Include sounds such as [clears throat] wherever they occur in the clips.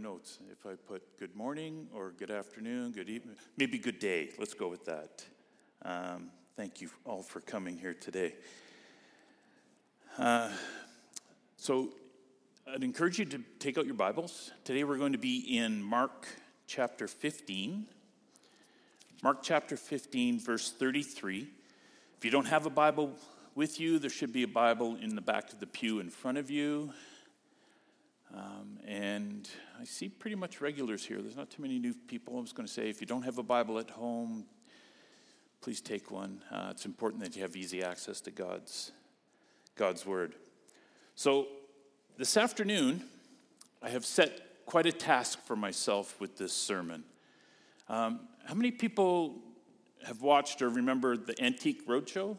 notes if I put good morning or good afternoon, good evening, maybe good day. Let's go with that. Um, thank you all for coming here today. Uh, so, I'd encourage you to take out your Bibles. Today we're going to be in Mark chapter 15. Mark chapter 15, verse 33. If you don't have a Bible with you, there should be a Bible in the back of the pew in front of you. Um, and I see pretty much regulars here. There's not too many new people. I was going to say, if you don't have a Bible at home, please take one. Uh, it's important that you have easy access to God's, God's Word. So, this afternoon, I have set quite a task for myself with this sermon. Um, how many people have watched or remember the Antique Roadshow?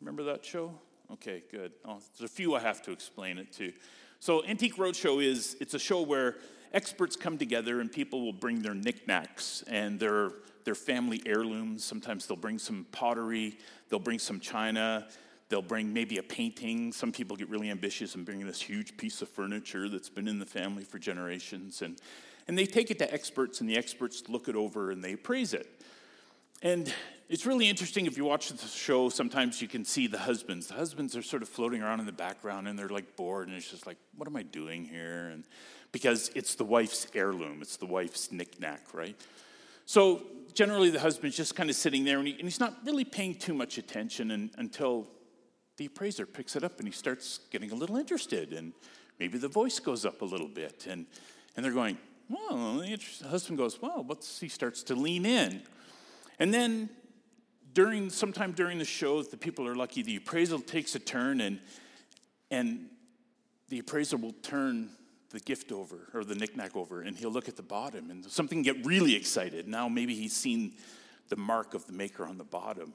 Remember that show? Okay, good. Oh, there's a few I have to explain it to. So, Antique Roadshow is it's a show where experts come together and people will bring their knickknacks and their their family heirlooms. Sometimes they'll bring some pottery, they'll bring some china, They'll bring maybe a painting. Some people get really ambitious and bring this huge piece of furniture that's been in the family for generations. And, and they take it to experts, and the experts look it over and they appraise it. And it's really interesting if you watch the show, sometimes you can see the husbands. The husbands are sort of floating around in the background and they're like bored, and it's just like, what am I doing here? And because it's the wife's heirloom, it's the wife's knickknack, right? So generally, the husband's just kind of sitting there and, he, and he's not really paying too much attention and, until the appraiser picks it up and he starts getting a little interested, and maybe the voice goes up a little bit, and, and they're going, well, the husband goes, well, what's, he starts to lean in. And then during, sometime during the show, if the people are lucky, the appraisal takes a turn, and, and the appraiser will turn the gift over or the knickknack over, and he'll look at the bottom, and something get really excited. Now maybe he's seen the mark of the maker on the bottom.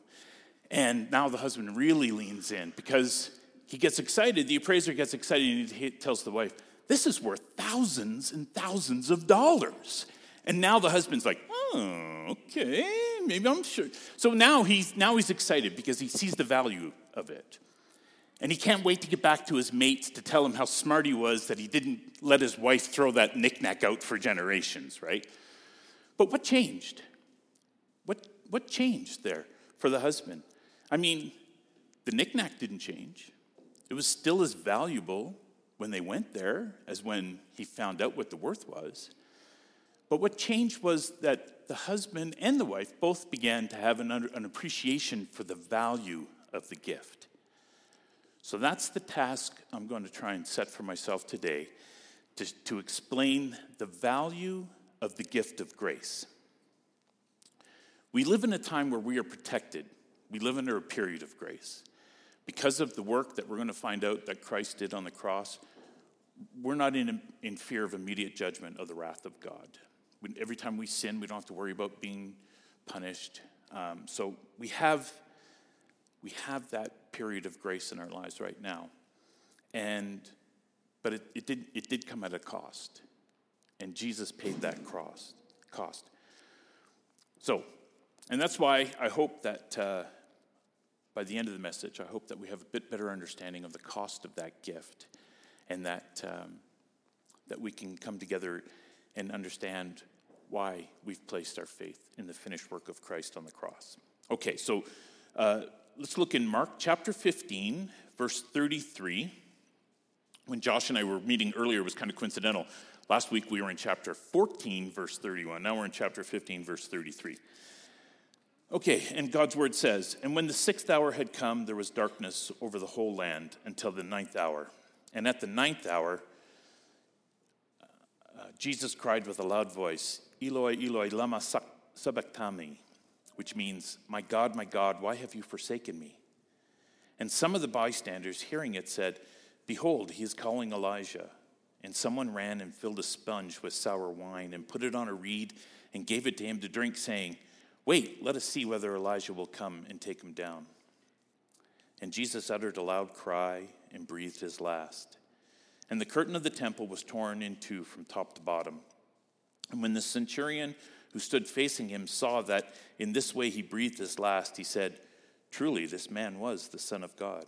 And now the husband really leans in because he gets excited. The appraiser gets excited and he tells the wife, This is worth thousands and thousands of dollars. And now the husband's like, Oh, okay, maybe I'm sure. So now he's, now he's excited because he sees the value of it. And he can't wait to get back to his mates to tell him how smart he was that he didn't let his wife throw that knickknack out for generations, right? But what changed? What, what changed there for the husband? I mean, the knickknack didn't change. It was still as valuable when they went there as when he found out what the worth was. But what changed was that the husband and the wife both began to have an, an appreciation for the value of the gift. So that's the task I'm going to try and set for myself today to, to explain the value of the gift of grace. We live in a time where we are protected we live under a period of grace. Because of the work that we're going to find out that Christ did on the cross, we're not in, in fear of immediate judgment of the wrath of God. Every time we sin, we don't have to worry about being punished. Um, so we have, we have that period of grace in our lives right now. And, but it, it, did, it did come at a cost. And Jesus paid that cost. cost. So, and that's why I hope that uh, by the end of the message, I hope that we have a bit better understanding of the cost of that gift and that, um, that we can come together and understand why we've placed our faith in the finished work of Christ on the cross. Okay, so uh, let's look in Mark chapter 15, verse 33. When Josh and I were meeting earlier, it was kind of coincidental. Last week we were in chapter 14, verse 31. Now we're in chapter 15, verse 33. Okay, and God's word says, And when the sixth hour had come, there was darkness over the whole land until the ninth hour. And at the ninth hour, uh, Jesus cried with a loud voice, Eloi, Eloi, lama sabachthani, which means, My God, my God, why have you forsaken me? And some of the bystanders, hearing it, said, Behold, he is calling Elijah. And someone ran and filled a sponge with sour wine and put it on a reed and gave it to him to drink, saying, Wait, let us see whether Elijah will come and take him down. And Jesus uttered a loud cry and breathed his last. And the curtain of the temple was torn in two from top to bottom. And when the centurion who stood facing him saw that in this way he breathed his last, he said, Truly, this man was the Son of God.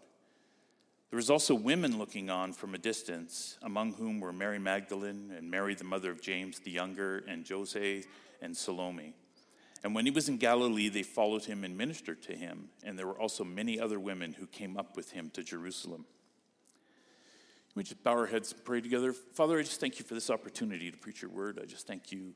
There was also women looking on from a distance, among whom were Mary Magdalene and Mary, the mother of James the younger, and Jose and Salome. And when he was in Galilee, they followed him and ministered to him. And there were also many other women who came up with him to Jerusalem. We just bow our heads and pray together. Father, I just thank you for this opportunity to preach your word. I just thank you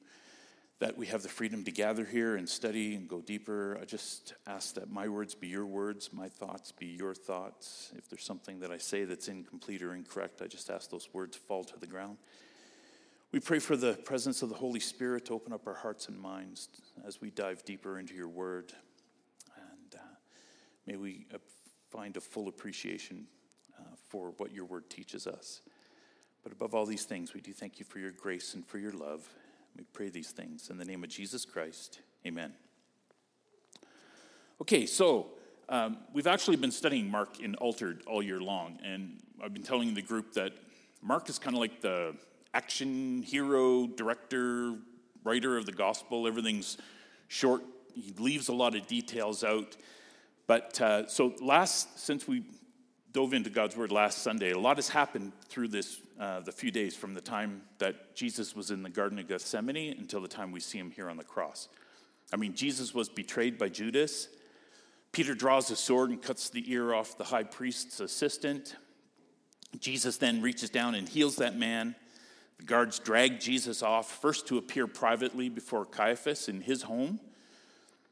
that we have the freedom to gather here and study and go deeper. I just ask that my words be your words, my thoughts be your thoughts. If there's something that I say that's incomplete or incorrect, I just ask those words fall to the ground. We pray for the presence of the Holy Spirit to open up our hearts and minds as we dive deeper into your word. And uh, may we uh, find a full appreciation for what your word teaches us. But above all these things, we do thank you for your grace and for your love. We pray these things in the name of Jesus Christ. Amen. Okay, so um, we've actually been studying Mark in Altered all year long, and I've been telling the group that Mark is kind of like the action hero, director, writer of the gospel. Everything's short. He leaves a lot of details out. But uh, so last, since we dove into God's word last Sunday, a lot has happened through this uh, the few days from the time that Jesus was in the Garden of Gethsemane until the time we see him here on the cross. I mean, Jesus was betrayed by Judas. Peter draws a sword and cuts the ear off the high priest's assistant. Jesus then reaches down and heals that man. The guards drag Jesus off, first to appear privately before Caiaphas in his home.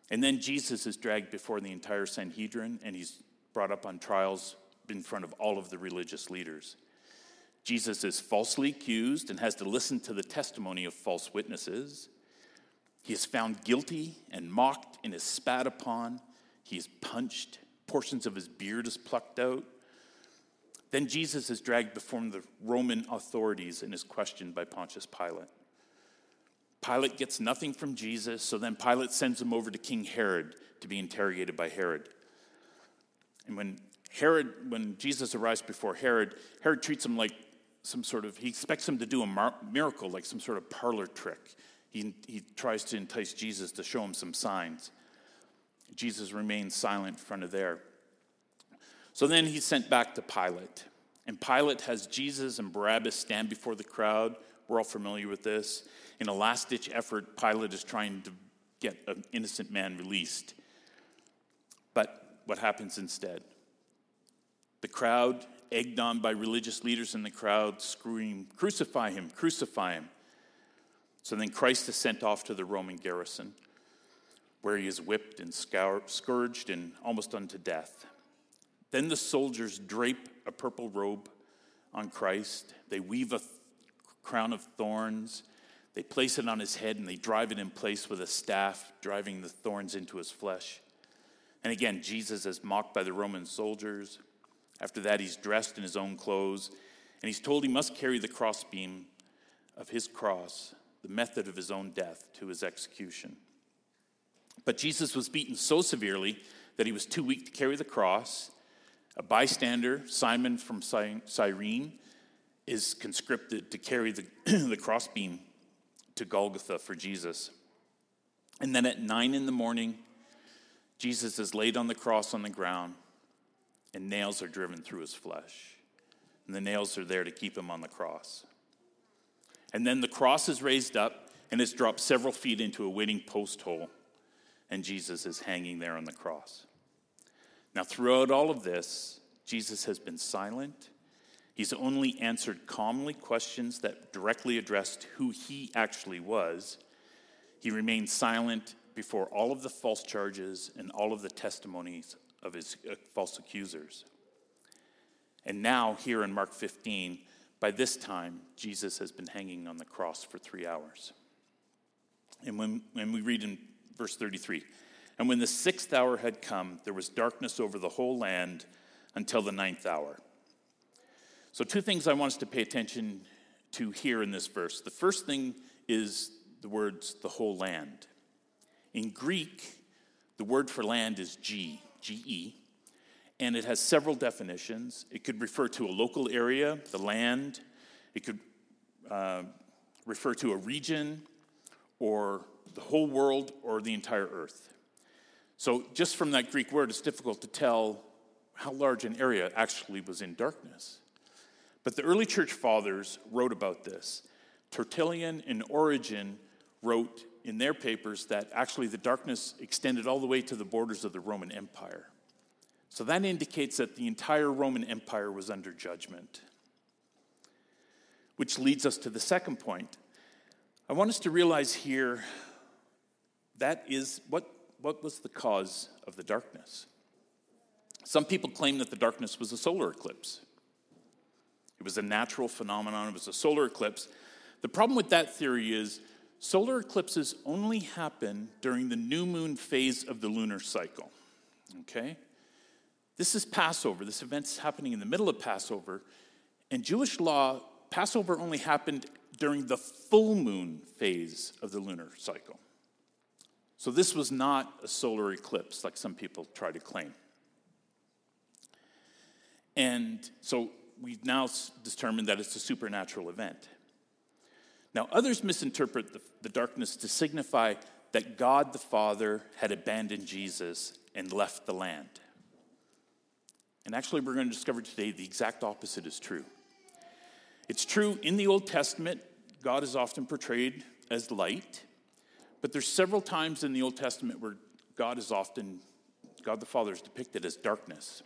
And then Jesus is dragged before the entire Sanhedrin and he's brought up on trials in front of all of the religious leaders. Jesus is falsely accused and has to listen to the testimony of false witnesses. He is found guilty and mocked and is spat upon. He is punched. Portions of his beard is plucked out. Then Jesus is dragged before the Roman authorities and is questioned by Pontius Pilate. Pilate gets nothing from Jesus, so then Pilate sends him over to King Herod to be interrogated by Herod. And when Herod, when Jesus arrives before Herod, Herod treats him like some sort of, he expects him to do a miracle, like some sort of parlor trick. He, he tries to entice Jesus to show him some signs. Jesus remains silent in front of there. So then he's sent back to Pilate. And Pilate has Jesus and Barabbas stand before the crowd. We're all familiar with this. In a last ditch effort, Pilate is trying to get an innocent man released. But what happens instead? The crowd egged on by religious leaders in the crowd, scream, Crucify him, crucify him. So then Christ is sent off to the Roman garrison, where he is whipped and scourged and almost unto death. Then the soldiers drape a purple robe on Christ. They weave a th- crown of thorns. They place it on his head and they drive it in place with a staff, driving the thorns into his flesh. And again, Jesus is mocked by the Roman soldiers, after that, he's dressed in his own clothes, and he's told he must carry the crossbeam of his cross, the method of his own death, to his execution. But Jesus was beaten so severely that he was too weak to carry the cross. A bystander, Simon from Cyrene, is conscripted to carry the, [clears throat] the crossbeam to Golgotha for Jesus. And then at nine in the morning, Jesus is laid on the cross on the ground and nails are driven through his flesh. And the nails are there to keep him on the cross. And then the cross is raised up and it's dropped several feet into a waiting post hole, and Jesus is hanging there on the cross. Now, throughout all of this, Jesus has been silent. He's only answered calmly questions that directly addressed who he actually was. He remained silent before all of the false charges and all of the testimonies of his uh, false accusers. And now, here in Mark 15, by this time, Jesus has been hanging on the cross for three hours. And when, when we read in verse 33, and when the sixth hour had come, there was darkness over the whole land until the ninth hour. So, two things I want us to pay attention to here in this verse. The first thing is the words the whole land. In Greek, the word for land is G, G E, and it has several definitions. It could refer to a local area, the land, it could uh, refer to a region, or the whole world, or the entire earth. So, just from that Greek word, it's difficult to tell how large an area actually was in darkness. But the early church fathers wrote about this. Tertullian and Origen wrote in their papers that actually the darkness extended all the way to the borders of the Roman Empire. So that indicates that the entire Roman Empire was under judgment. Which leads us to the second point. I want us to realize here that is what, what was the cause of the darkness? Some people claim that the darkness was a solar eclipse. It was a natural phenomenon, it was a solar eclipse. The problem with that theory is solar eclipses only happen during the new moon phase of the lunar cycle. Okay? This is Passover. This event's happening in the middle of Passover. And Jewish law, Passover only happened during the full moon phase of the lunar cycle. So this was not a solar eclipse like some people try to claim. And so we've now determined that it's a supernatural event. Now, others misinterpret the, the, darkness to signify that God the Father had abandoned Jesus and left the land. And actually, we're going to discover today the exact opposite is true. It's true in the Old Testament, God is often portrayed as light, but there's several times in the Old Testament where God is often, God the Father is depicted as darkness.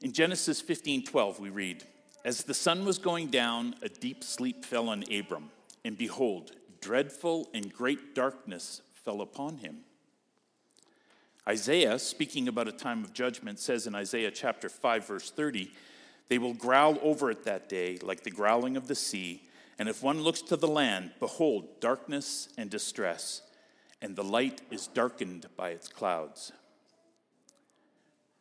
In Genesis 15 12, we read, As the sun was going down, a deep sleep fell on Abram, and behold, dreadful and great darkness fell upon him. Isaiah, speaking about a time of judgment, says in Isaiah chapter 5, verse 30, They will growl over it that day like the growling of the sea. And if one looks to the land, behold, darkness and distress, and the light is darkened by its clouds.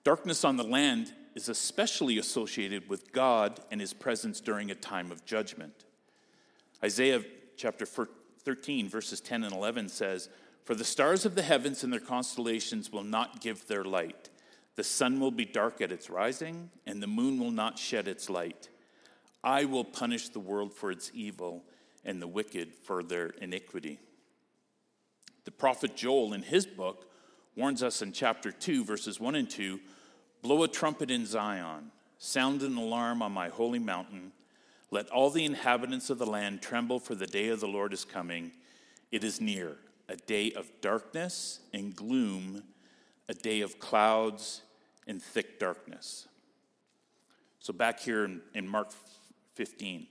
Darkness on the land is especially associated with God and his presence during a time of judgment. Isaiah chapter 13, verses 10 and 11 says, For the stars of the heavens and their constellations will not give their light. The sun will be dark at its rising, and the moon will not shed its light. I will punish the world for its evil and the wicked for their iniquity. The prophet Joel, in his book, warns us in chapter 2, verses 1 and 2 Blow a trumpet in Zion, sound an alarm on my holy mountain. Let all the inhabitants of the land tremble, for the day of the Lord is coming. It is near, a day of darkness and gloom, a day of clouds and thick darkness. So, back here in, in Mark 15,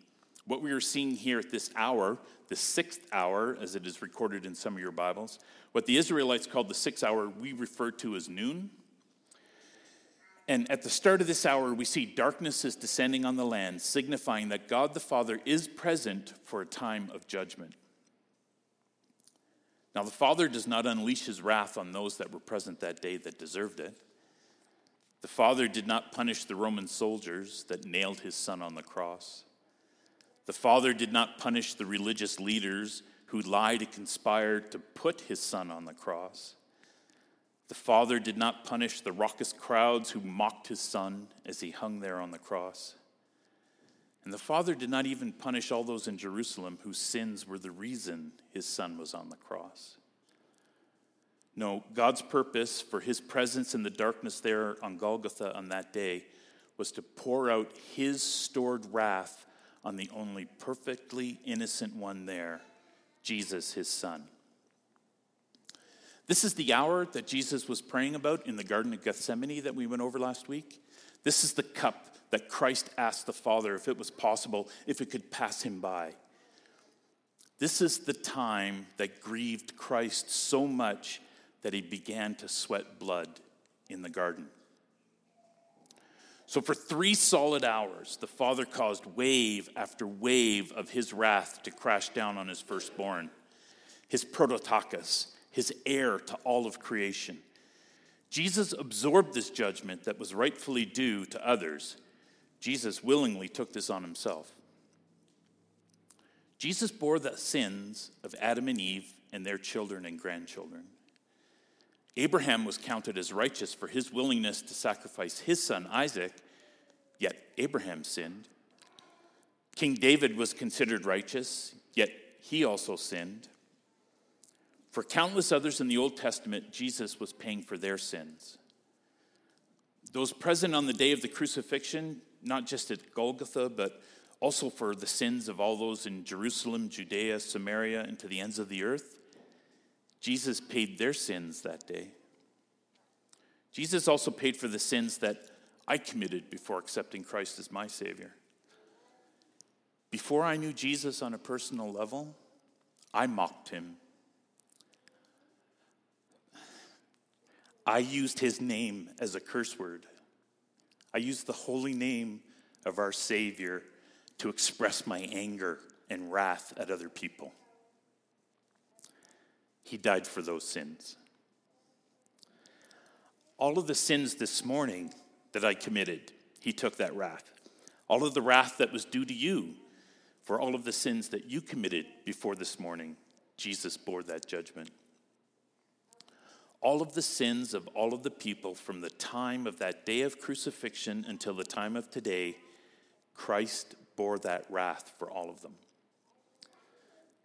what we are seeing here at this hour, the sixth hour, as it is recorded in some of your Bibles, what the Israelites called the sixth hour, we refer to as noon. And at the start of this hour, we see darkness is descending on the land, signifying that God the Father is present for a time of judgment. Now, the Father does not unleash his wrath on those that were present that day that deserved it. The Father did not punish the Roman soldiers that nailed his son on the cross. The Father did not punish the religious leaders who lied and conspired to put his son on the cross. The Father did not punish the raucous crowds who mocked his Son as he hung there on the cross. And the Father did not even punish all those in Jerusalem whose sins were the reason his Son was on the cross. No, God's purpose for his presence in the darkness there on Golgotha on that day was to pour out his stored wrath on the only perfectly innocent one there, Jesus, his Son. This is the hour that Jesus was praying about in the Garden of Gethsemane that we went over last week. This is the cup that Christ asked the Father if it was possible, if it could pass him by. This is the time that grieved Christ so much that he began to sweat blood in the garden. So, for three solid hours, the Father caused wave after wave of his wrath to crash down on his firstborn, his prototokos, his heir to all of creation. Jesus absorbed this judgment that was rightfully due to others. Jesus willingly took this on himself. Jesus bore the sins of Adam and Eve and their children and grandchildren. Abraham was counted as righteous for his willingness to sacrifice his son Isaac, yet Abraham sinned. King David was considered righteous, yet he also sinned. For countless others in the Old Testament, Jesus was paying for their sins. Those present on the day of the crucifixion, not just at Golgotha, but also for the sins of all those in Jerusalem, Judea, Samaria, and to the ends of the earth. Jesus paid their sins that day. Jesus also paid for the sins that I committed before accepting Christ as my Savior. Before I knew Jesus on a personal level, I mocked him. I used his name as a curse word. I used the holy name of our Savior to express my anger and wrath at other people. He died for those sins. All of the sins this morning that I committed, He took that wrath. All of the wrath that was due to you for all of the sins that you committed before this morning, Jesus bore that judgment. All of the sins of all of the people from the time of that day of crucifixion until the time of today, Christ bore that wrath for all of them.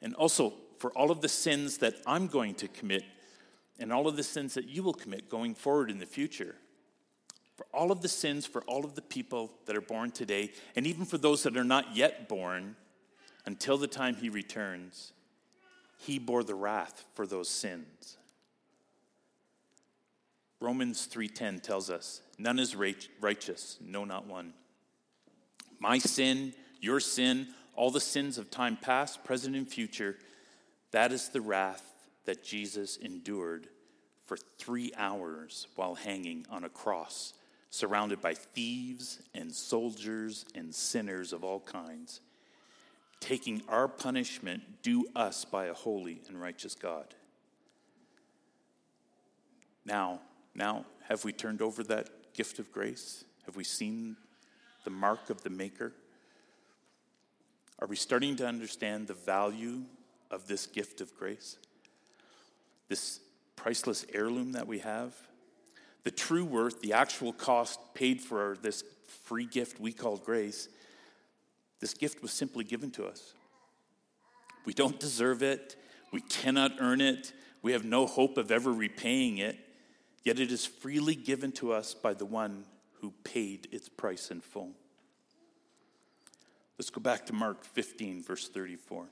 And also for all of the sins that I'm going to commit and all of the sins that you will commit going forward in the future. For all of the sins for all of the people that are born today, and even for those that are not yet born until the time he returns, he bore the wrath for those sins. Romans 3:10 tells us, none is righteous, no not one. My sin, your sin, all the sins of time past, present, and future, that is the wrath that Jesus endured for three hours while hanging on a cross, surrounded by thieves and soldiers and sinners of all kinds, taking our punishment due us by a holy and righteous God. Now, now, have we turned over that gift of grace? Have we seen the mark of the Maker? Are we starting to understand the value of this gift of grace? This priceless heirloom that we have? The true worth, the actual cost paid for this free gift we call grace, this gift was simply given to us. We don't deserve it, we cannot earn it, we have no hope of ever repaying it, yet it is freely given to us by the one who paid its price in full. Let's go back to Mark 15, verse 34.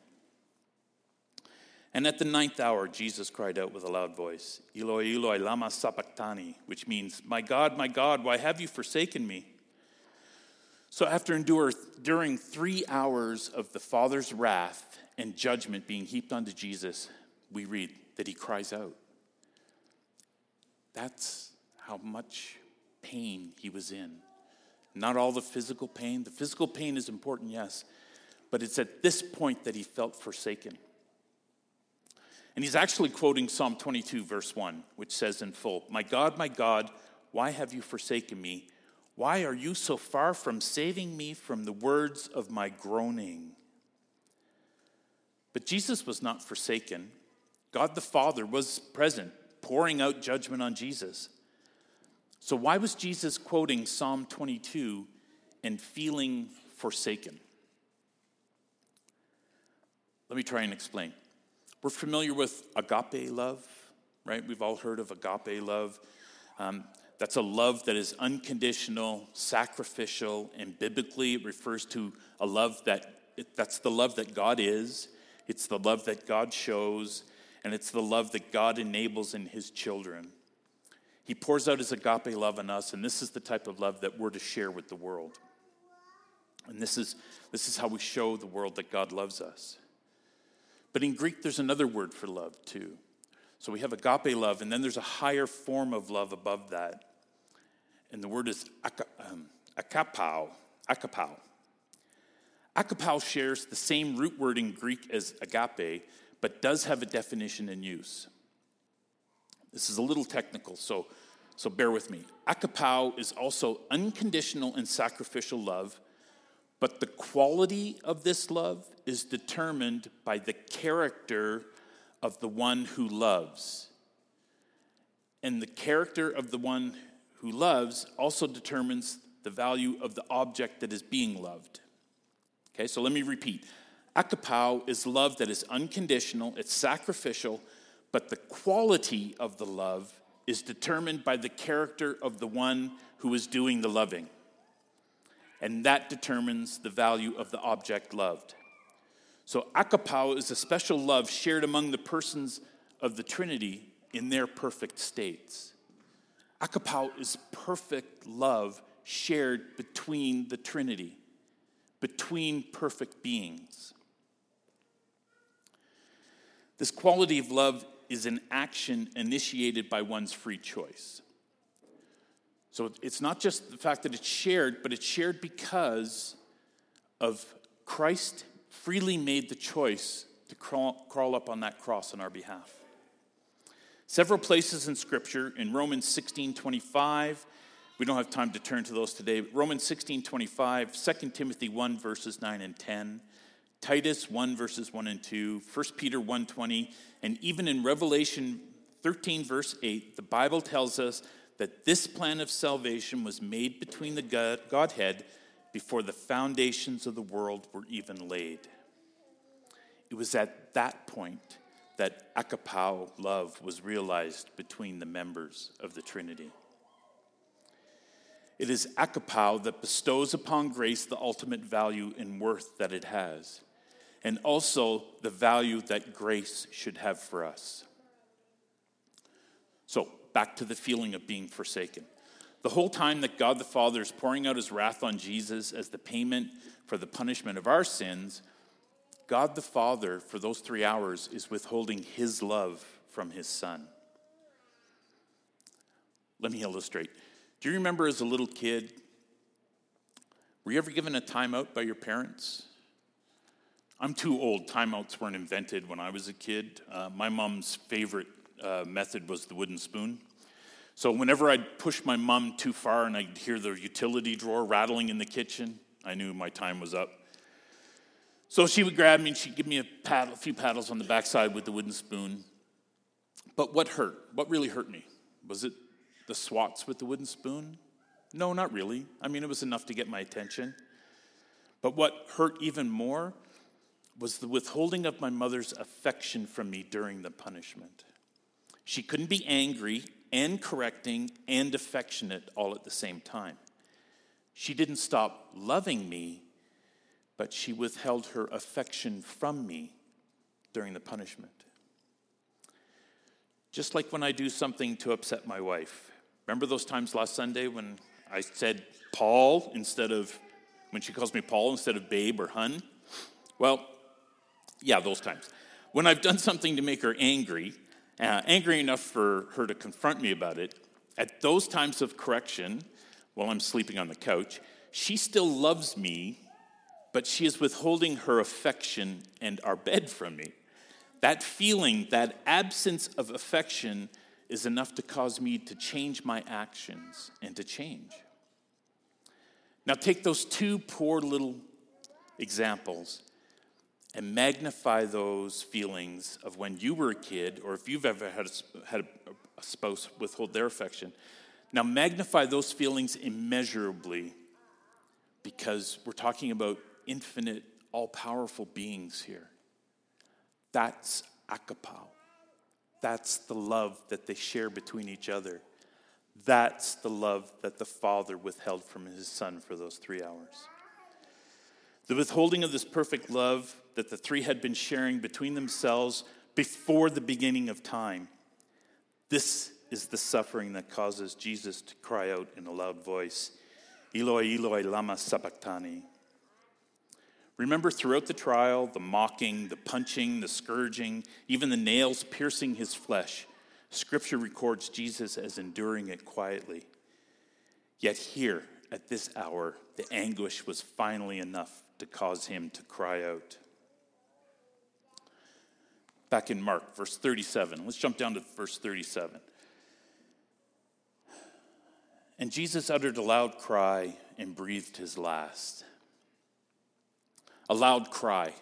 And at the ninth hour, Jesus cried out with a loud voice, Eloi, Eloi, lama sabachthani, which means, My God, my God, why have you forsaken me? So after enduring three hours of the Father's wrath and judgment being heaped onto Jesus, we read that he cries out. That's how much pain he was in. Not all the physical pain. The physical pain is important, yes, but it's at this point that he felt forsaken. And he's actually quoting Psalm 22, verse 1, which says in full, My God, my God, why have you forsaken me? Why are you so far from saving me from the words of my groaning? But Jesus was not forsaken. God the Father was present, pouring out judgment on Jesus. So, why was Jesus quoting Psalm 22 and feeling forsaken? Let me try and explain. We're familiar with agape love, right? We've all heard of agape love. Um, that's a love that is unconditional, sacrificial, and biblically it refers to a love that that's the love that God is. It's the love that God shows, and it's the love that God enables in His children. He pours out his agape love on us, and this is the type of love that we're to share with the world. And this is, this is how we show the world that God loves us. But in Greek, there's another word for love too. So we have agape love, and then there's a higher form of love above that. And the word is um, agapao. Agapao. Agapao shares the same root word in Greek as agape, but does have a definition and use. This is a little technical, so So bear with me. Agapao is also unconditional and sacrificial love, but the quality of this love is determined by the character of the one who loves. And the character of the one who loves also determines the value of the object that is being loved. Okay, so let me repeat. Agapao is love that is unconditional, it's sacrificial, but the quality of the love is determined by the character of the one who is doing the loving. And that determines the value of the object loved. So, agapao is a special love shared among the persons of the Trinity in their perfect states. Agapao is perfect love shared between the Trinity, between perfect beings. This quality of love is an action initiated by one's free choice. So it's not just the fact that it's shared, but it's shared because of Christ freely made the choice to crawl, crawl up on that cross on our behalf. Several places in Scripture, in Romans 16 25, we don't have time to turn to those today, but Romans 16 25, 2 Timothy 1, verses 9 and 10, Titus 1, verses 1 and 2, 1 Peter 1 20, and even in Revelation 13, verse 8, the Bible tells us that this plan of salvation was made between the Godhead before the foundations of the world were even laid. It was at that point that agapao love was realized between the members of the Trinity. It is agapao that bestows upon grace the ultimate value and worth that it has, and also the value that grace should have for us. So, back to the feeling of being forsaken. The whole time that God the Father is pouring out his wrath on Jesus as the payment for the punishment of our sins, God the Father, for those three hours, is withholding his love from his Son. Let me illustrate. Do you remember as a little kid, were you ever given a timeout by your parents? I'm too old. Timeouts weren't invented when I was a kid. Uh, my mom's favorite uh, method was the wooden spoon. So whenever I'd push my mom too far and I'd hear the utility drawer rattling in the kitchen, I knew my time was up. So she would grab me and she'd give me a, paddle, a few paddles on the backside with the wooden spoon. But what hurt? What really hurt me? Was it the swats with the wooden spoon? No, not really. I mean, it was enough to get my attention. But what hurt even more was the withholding of my mother's affection from me during the punishment. She couldn't be angry and correcting and affectionate all at the same time. She didn't stop loving me, but she withheld her affection from me during the punishment. Just like when I do something to upset my wife. Remember those times last Sunday when I said Paul instead of, when she calls me Paul instead of babe or hun? Well, yeah, those times. When I've done something to make her angry, uh, angry enough for her to confront me about it, at those times of correction, while I'm sleeping on the couch, she still loves me, but she is withholding her affection and our bed from me. That feeling, that absence of affection, is enough to cause me to change my actions and to change. Now, take those two poor little examples and magnify those feelings of when you were a kid, or if you've ever had a, had a spouse withhold their affection. Now, magnify those feelings immeasurably because we're talking about infinite, all powerful beings here. That's agapao. That's the love that they share between each other. That's the love that the Father withheld from his Son for those three hours. The withholding of this perfect love that the three had been sharing between themselves before the beginning of time. This is the suffering that causes Jesus to cry out in a loud voice, Eloi, Eloi, lama sabachthani. Remember throughout the trial, the mocking, the punching, the scourging, even the nails piercing his flesh. Scripture records Jesus as enduring it quietly. Yet here, at this hour, the anguish was finally enough to cause him to cry out. Back in Mark, verse 37. Let's jump down to verse 37. And Jesus uttered a loud cry and breathed his last. A loud cry.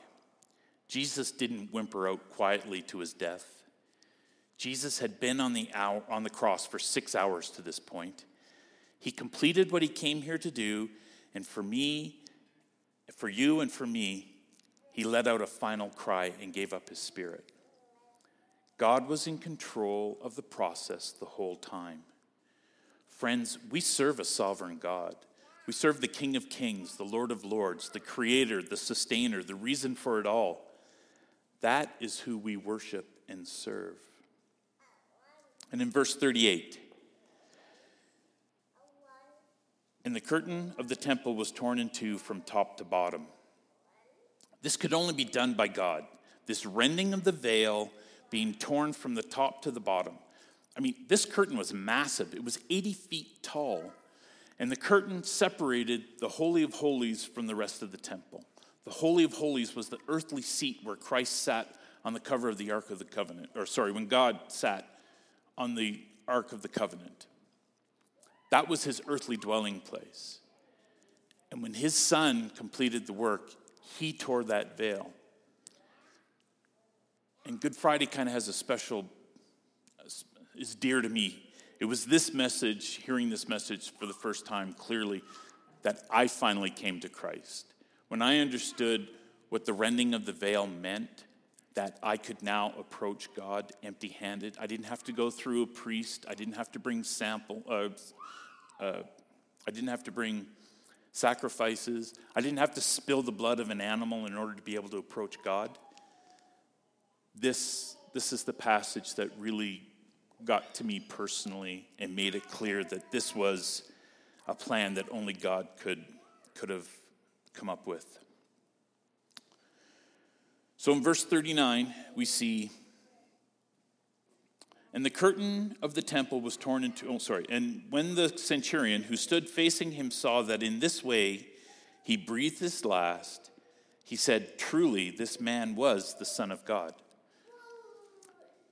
Jesus didn't whimper out quietly to his death. Jesus had been on the, hour, on the cross for six hours to this point. He completed what he came here to do, and for me, for you, and for me, he let out a final cry and gave up his spirit. God was in control of the process the whole time. Friends, we serve a sovereign God. We serve the King of Kings, the Lord of Lords, the Creator, the Sustainer, the reason for it all. That is who we worship and serve. And in verse 38, and the curtain of the temple was torn in two from top to bottom. This could only be done by God. This rending of the veil being torn from the top to the bottom. I mean, this curtain was massive, it was 80 feet tall. And the curtain separated the Holy of Holies from the rest of the temple. The Holy of Holies was the earthly seat where Christ sat on the cover of the Ark of the Covenant, or sorry, when God sat on the Ark of the Covenant. That was his earthly dwelling place. And when his son completed the work, he tore that veil. And Good Friday kind of has a special, is dear to me. It was this message, hearing this message for the first time clearly, that I finally came to Christ. When I understood what the rending of the veil meant, that I could now approach God empty handed. I didn't have to go through a priest, I didn't have to bring sample, uh, uh, I didn't have to bring sacrifices, I didn't have to spill the blood of an animal in order to be able to approach God. This, this is the passage that really got to me personally and made it clear that this was a plan that only God could, could have come up with. So in verse 39, we see, and the curtain of the temple was torn into, oh, sorry, and when the centurion who stood facing him saw that in this way he breathed his last, he said, Truly, this man was the Son of God.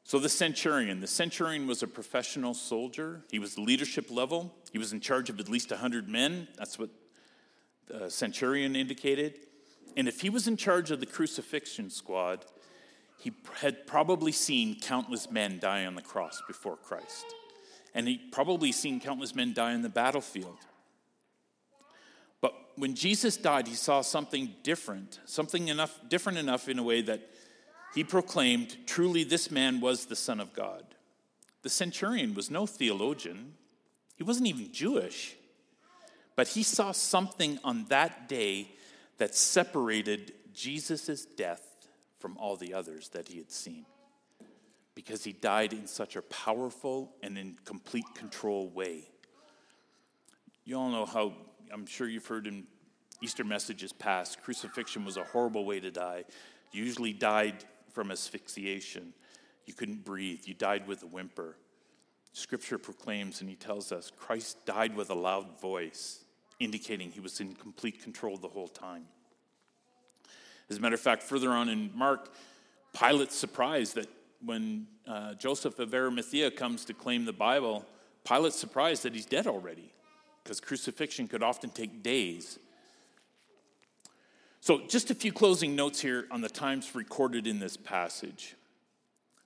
So, the centurion, the centurion was a professional soldier. He was leadership level. He was in charge of at least 100 men. That's what the centurion indicated. And if he was in charge of the crucifixion squad, he had probably seen countless men die on the cross before Christ. And he probably seen countless men die on the battlefield. But when Jesus died, he saw something different, something enough different enough in a way that he proclaimed, Truly, this man was the Son of God. The centurion was no theologian, he wasn't even Jewish, but he saw something on that day that separated Jesus' death from all the others that he had seen because he died in such a powerful and in complete control way. You all know how, I'm sure you've heard in Easter messages past, crucifixion was a horrible way to die. You usually died from asphyxiation. You couldn't breathe. You died with a whimper. Scripture proclaims and he tells us Christ died with a loud voice, indicating he was in complete control the whole time. As a matter of fact, further on in Mark, Pilate's surprised that when uh, Joseph of Arimathea comes to claim the Bible, Pilate's surprised that he's dead already, because crucifixion could often take days. So, just a few closing notes here on the times recorded in this passage.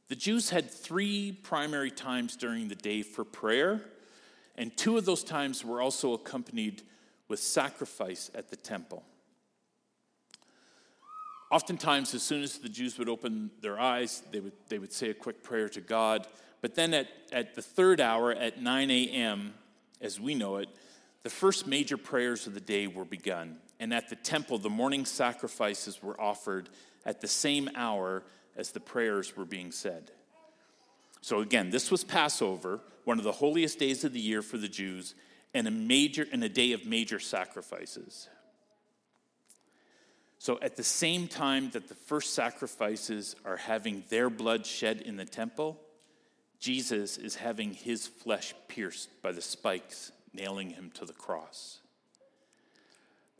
The Jews had three primary times during the day for prayer, and two of those times were also accompanied with sacrifice at the temple. Oftentimes, as soon as the Jews would open their eyes, they would, they would say a quick prayer to God. But then at, at the third hour, at 9 a.m., as we know it, the first major prayers of the day were begun and at the temple, the morning sacrifices were offered at the same hour as the prayers were being said. So again, this was Passover, one of the holiest days of the year for the Jews, and a major and a day of major sacrifices. So at the same time that the first sacrifices are having their blood shed in the temple, Jesus is having his flesh pierced by the spikes nailing him to the cross.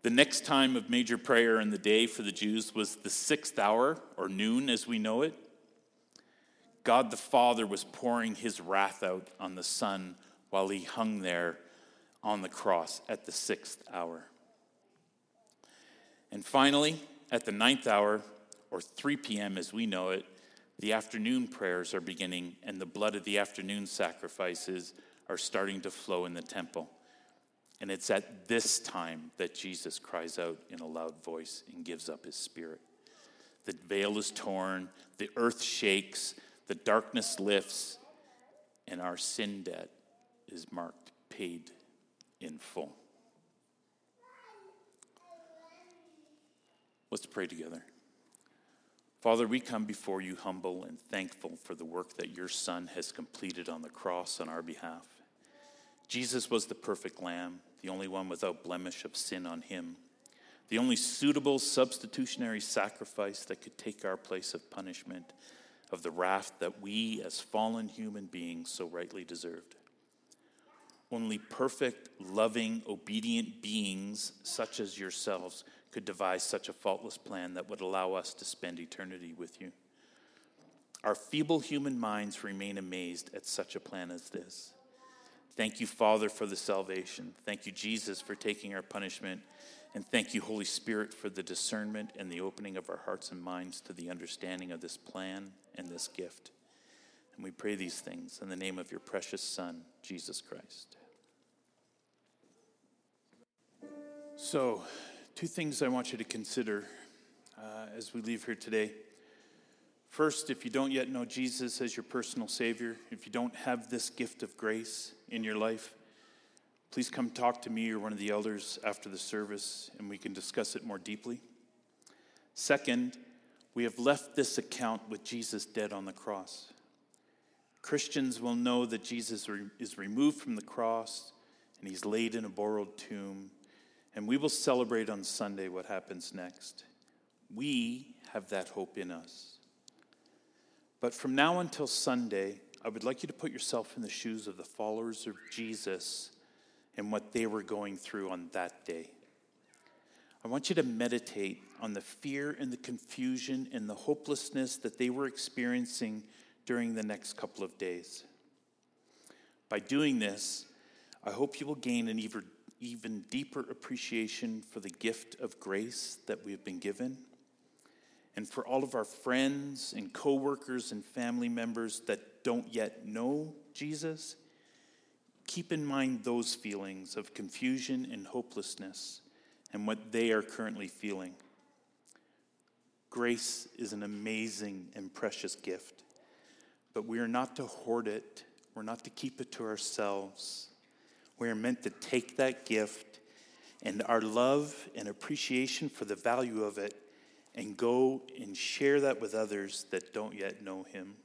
The next time of major prayer in the day for the Jews was the sixth hour, or noon as we know it. God the Father was pouring his wrath out on the Son while he hung there on the cross at the sixth hour. And finally, at the ninth hour, or 3 p.m. as we know it, the afternoon prayers are beginning, and the blood of the afternoon sacrifices are starting to flow in the temple. And it's at this time that Jesus cries out in a loud voice and gives up his spirit. The veil is torn, the earth shakes, the darkness lifts, and our sin debt is marked paid in full. Let's pray together. Father, we come before you humble and thankful for the work that your Son has completed on the cross on our behalf. Jesus was the perfect Lamb, the only one without blemish of sin on him, the only suitable substitutionary sacrifice that could take our place of punishment, of the wrath that we, as fallen human beings, so rightly deserved. Only perfect, loving, obedient beings such as yourselves could devise such a faultless plan that would allow us to spend eternity with you. Our feeble human minds remain amazed at such a plan as this. Thank you, Father, for the salvation. Thank you, Jesus, for taking our punishment. And thank you, Holy Spirit, for the discernment and the opening of our hearts and minds to the understanding of this plan and this gift. And we pray these things in the name of your precious Son, Jesus Christ. So, two things I want you to consider uh, as we leave here today. First, if you don't yet know Jesus as your personal Savior, if you don't have this gift of grace in your life, please come talk to me or one of the elders after the service and we can discuss it more deeply. Second, we have left this account with Jesus dead on the cross. Christians will know that Jesus is removed from the cross and he's laid in a borrowed tomb and we will celebrate on Sunday what happens next. We have that hope in us. But from now until Sunday, I would like you to put yourself in the shoes of the followers of Jesus and what they were going through on that day. I want you to meditate on the fear and the confusion and the hopelessness that they were experiencing during the next couple of days. By doing this, I hope you will gain an even even deeper appreciation for the gift of grace that we have been given. And for all of our friends and coworkers and family members that don't yet know Jesus, keep in mind those feelings of confusion and hopelessness and what they are currently feeling. Grace is an amazing and precious gift, but we are not to hoard it, we're not to keep it to ourselves. We are meant to take that gift and our love and appreciation for the value of it and go and share that with others that don't yet know Him.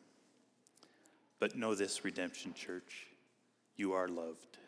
But know this, Redemption Church, you are loved.